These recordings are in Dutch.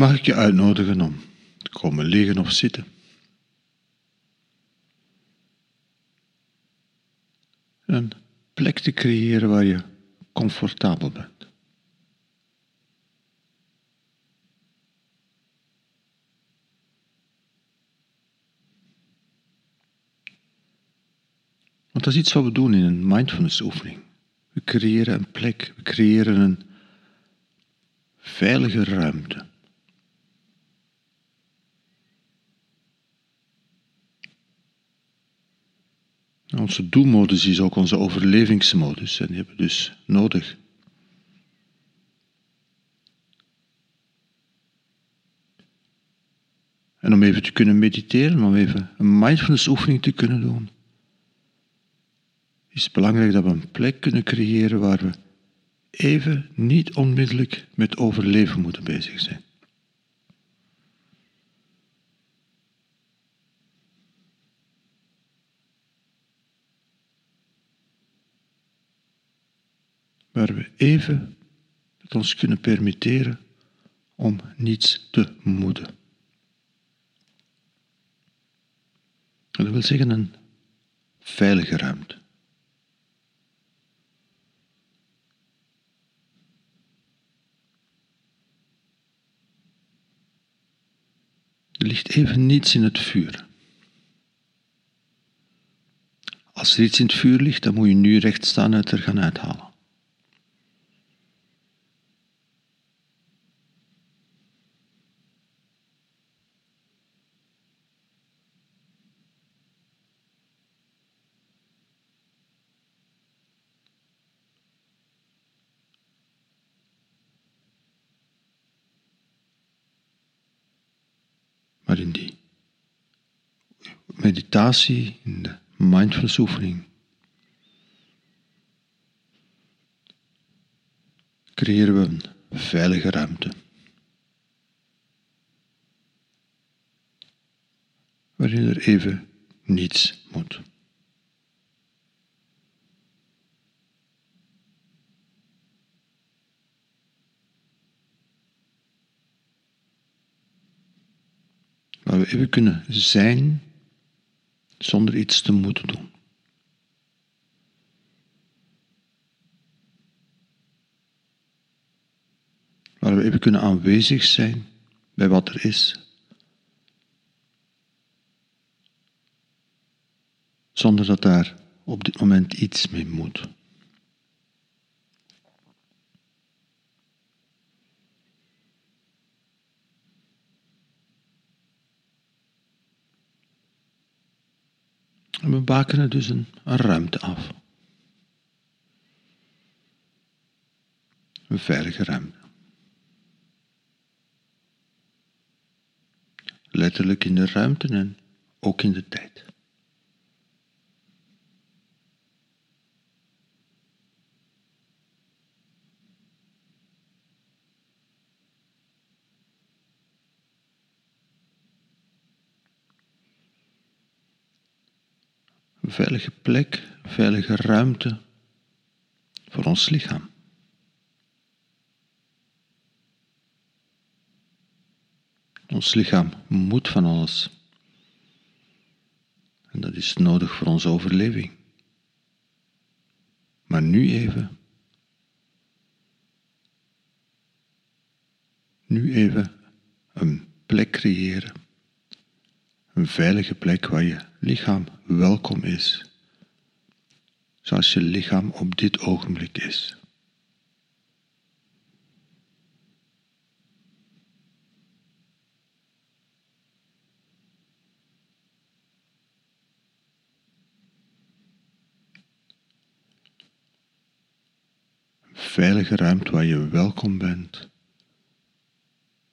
mag ik je uitnodigen om te komen liggen of zitten. Een plek te creëren waar je comfortabel bent. Want dat is iets wat we doen in een mindfulness oefening. We creëren een plek, we creëren een veilige ruimte. Onze doelmodus is ook onze overlevingsmodus en die hebben we dus nodig. En om even te kunnen mediteren, om even een mindfulness oefening te kunnen doen, is het belangrijk dat we een plek kunnen creëren waar we even niet onmiddellijk met overleven moeten bezig zijn. Waar we even het ons kunnen permitteren om niets te moeten. Dat wil zeggen een veilige ruimte. Er ligt even niets in het vuur. Als er iets in het vuur ligt, dan moet je nu recht staan en het er gaan uithalen. Meditatie, in de mindfulness oefening, creëren we een veilige ruimte. Waarin er even niets moet. Waar we even kunnen zijn zonder iets te moeten doen. Waar we even kunnen aanwezig zijn bij wat er is. Zonder dat daar op dit moment iets mee moet. En we bakenen dus een, een ruimte af. Een veilige ruimte. Letterlijk in de ruimte en ook in de tijd. Veilige plek, veilige ruimte voor ons lichaam. Ons lichaam moet van alles. En dat is nodig voor onze overleving. Maar nu even. Nu even een plek creëren. Een veilige plek waar je lichaam welkom is. Zoals je lichaam op dit ogenblik is. veilige ruimte waar je welkom bent,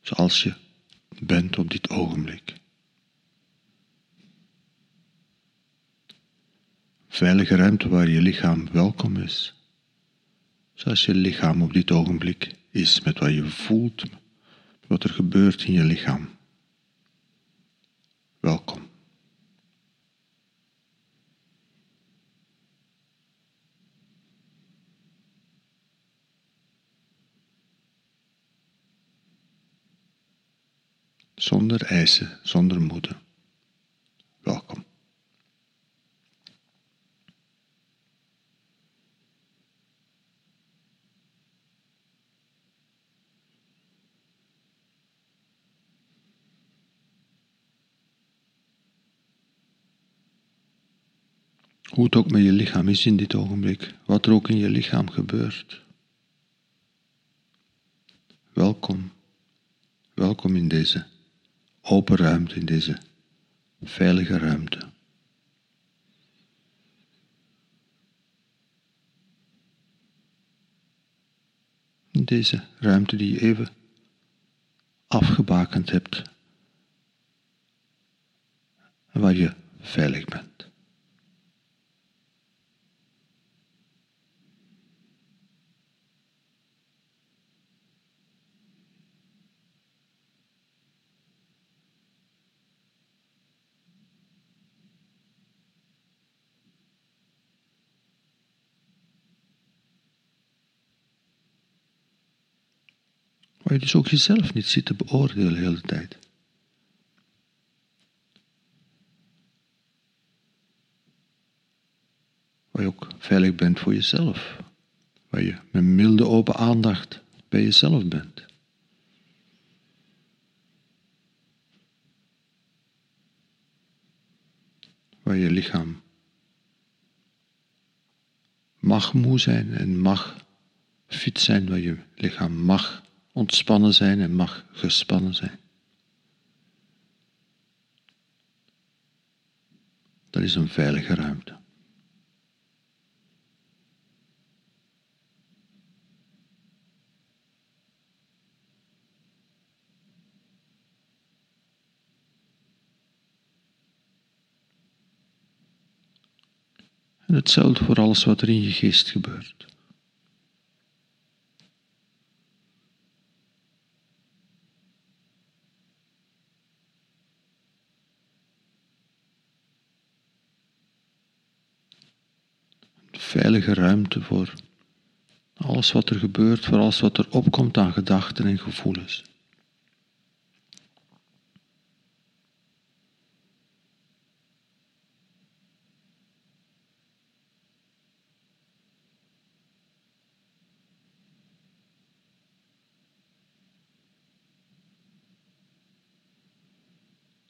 zoals je bent op dit ogenblik. Veilige ruimte waar je lichaam welkom is, zoals je lichaam op dit ogenblik is, met wat je voelt, wat er gebeurt in je lichaam. Welkom. zonder eisen, zonder moeten. Welkom. Hoe het ook met je lichaam is in dit ogenblik, wat er ook in je lichaam gebeurt. Welkom, welkom in deze open ruimte, in deze veilige ruimte. In deze ruimte die je even afgebakend hebt waar je veilig bent. Waar je dus ook jezelf niet zit te beoordelen de hele tijd. Waar je ook veilig bent voor jezelf. Waar je met milde open aandacht bij jezelf bent. Waar je lichaam mag moe zijn en mag fit zijn, waar je lichaam mag ontspannen zijn en mag gespannen zijn. Dat is een veilige ruimte. Hetzelfde voor alles wat er in je geest gebeurt. Veilige ruimte voor alles wat er gebeurt, voor alles wat er opkomt aan gedachten en gevoelens.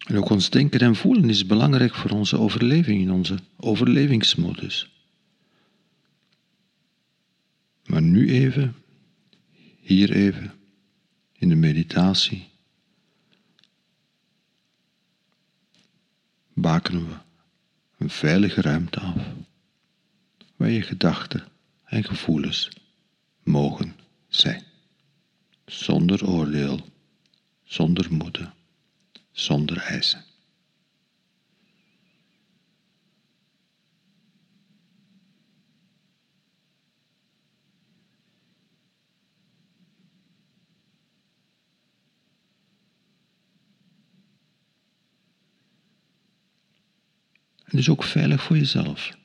En ook ons denken en voelen is belangrijk voor onze overleving in onze overlevingsmodus. Maar nu even, hier even, in de meditatie, bakenen we een veilige ruimte af, waar je gedachten en gevoelens mogen zijn, zonder oordeel, zonder moeten, zonder eisen. Dus ook veilig voor jezelf.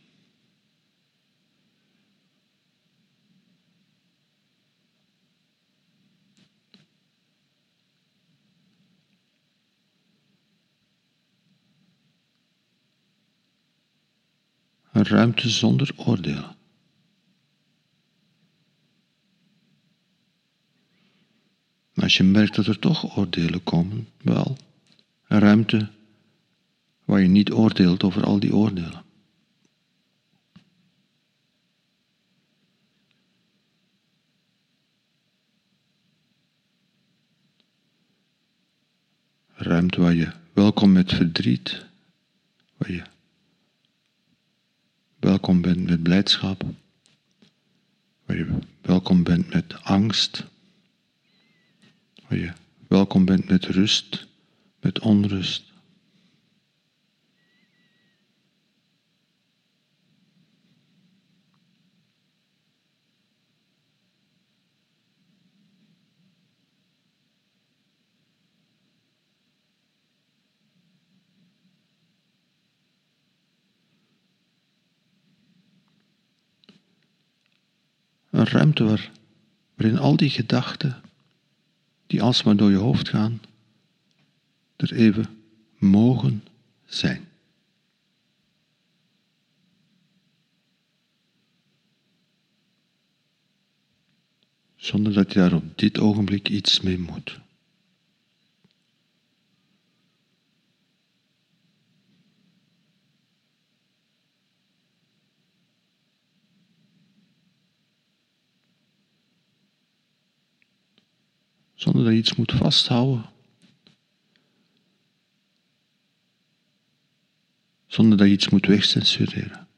Een ruimte zonder oordeel. Als je merkt dat er toch oordelen komen, wel, een ruimte waar je niet oordeelt over al die oordelen. Ruimte waar je welkom met verdriet, waar je welkom bent met blijdschap, waar je welkom bent met angst, waar je welkom bent met rust, met onrust. Een ruimte waar, waarin al die gedachten die alsmaar door je hoofd gaan, er even mogen zijn. Zonder dat je daar op dit ogenblik iets mee moet. Zonder dat je iets moet vasthouden. Zonder dat je iets moet wegcensureren.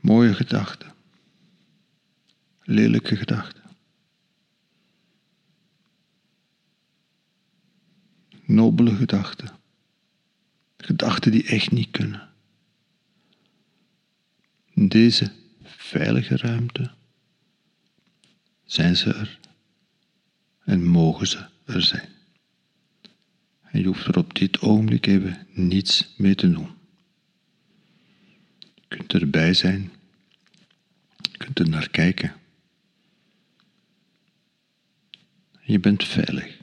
Mooie gedachten. Lelijke gedachten. Nobele gedachten. Gedachten die echt niet kunnen. In deze veilige ruimte zijn ze er en mogen ze er zijn. En je hoeft er op dit ogenblik even niets mee te doen. Je kunt erbij zijn, je kunt er naar kijken. Je bent veilig.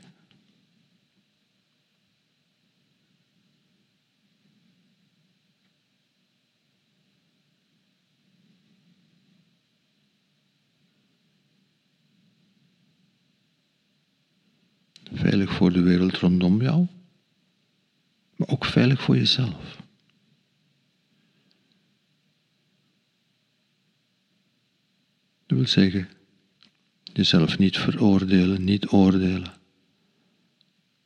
Voor de wereld rondom jou, maar ook veilig voor jezelf. Dat wil zeggen, jezelf niet veroordelen, niet oordelen,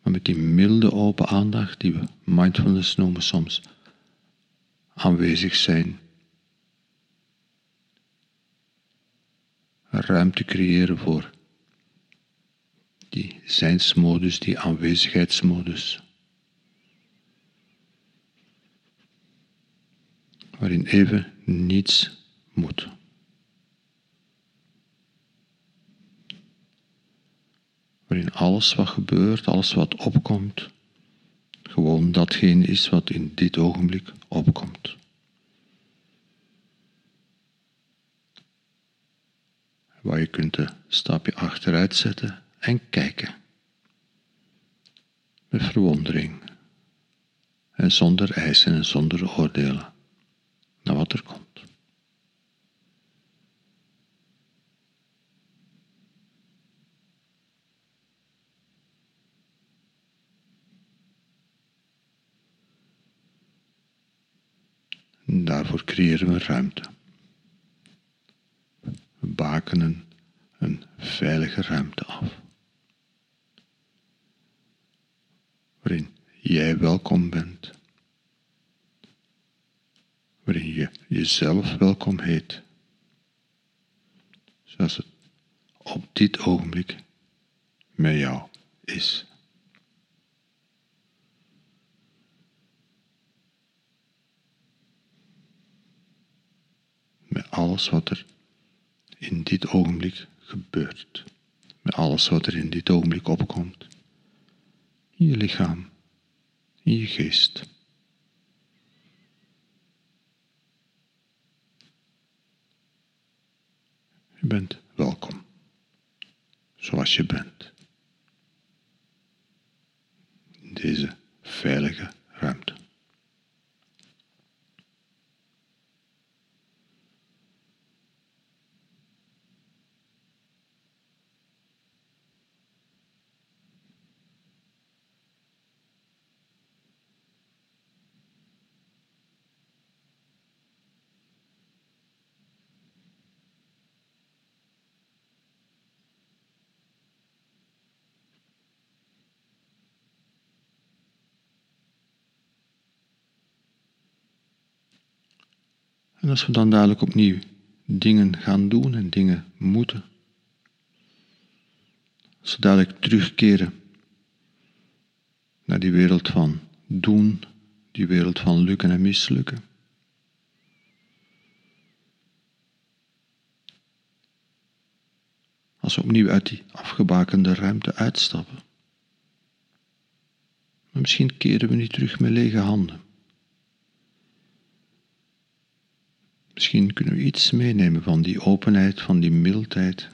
maar met die milde open aandacht die we mindfulness noemen soms, aanwezig zijn. Ruimte creëren voor die zijnsmodus, die aanwezigheidsmodus. Waarin even niets moet. Waarin alles wat gebeurt, alles wat opkomt, gewoon datgene is wat in dit ogenblik opkomt. Waar je kunt een stapje achteruit zetten en kijken. Met verwondering en zonder eisen en zonder oordelen naar wat er komt. En daarvoor creëren we ruimte. We bakenen een veilige ruimte af. Jij welkom bent, waarin je jezelf welkom heet, zoals het op dit ogenblik met jou is. Met alles wat er in dit ogenblik gebeurt, met alles wat er in dit ogenblik opkomt. In je lichaam, in je geest. Je bent welkom, zoals je bent. En als we dan dadelijk opnieuw dingen gaan doen en dingen moeten, als we dadelijk terugkeren naar die wereld van doen, die wereld van lukken en mislukken. Als we opnieuw uit die afgebakende ruimte uitstappen. Maar misschien keren we niet terug met lege handen. Misschien kunnen we iets meenemen van die openheid, van die mildheid,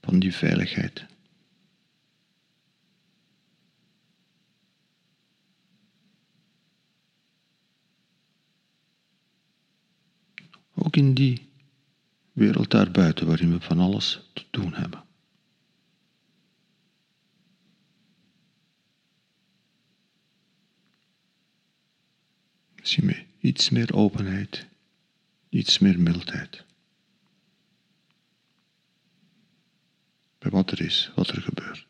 van die veiligheid. Ook in die wereld daarbuiten waarin we van alles te doen hebben. Iets meer openheid, iets meer mildheid. Bij wat er is, wat er gebeurt.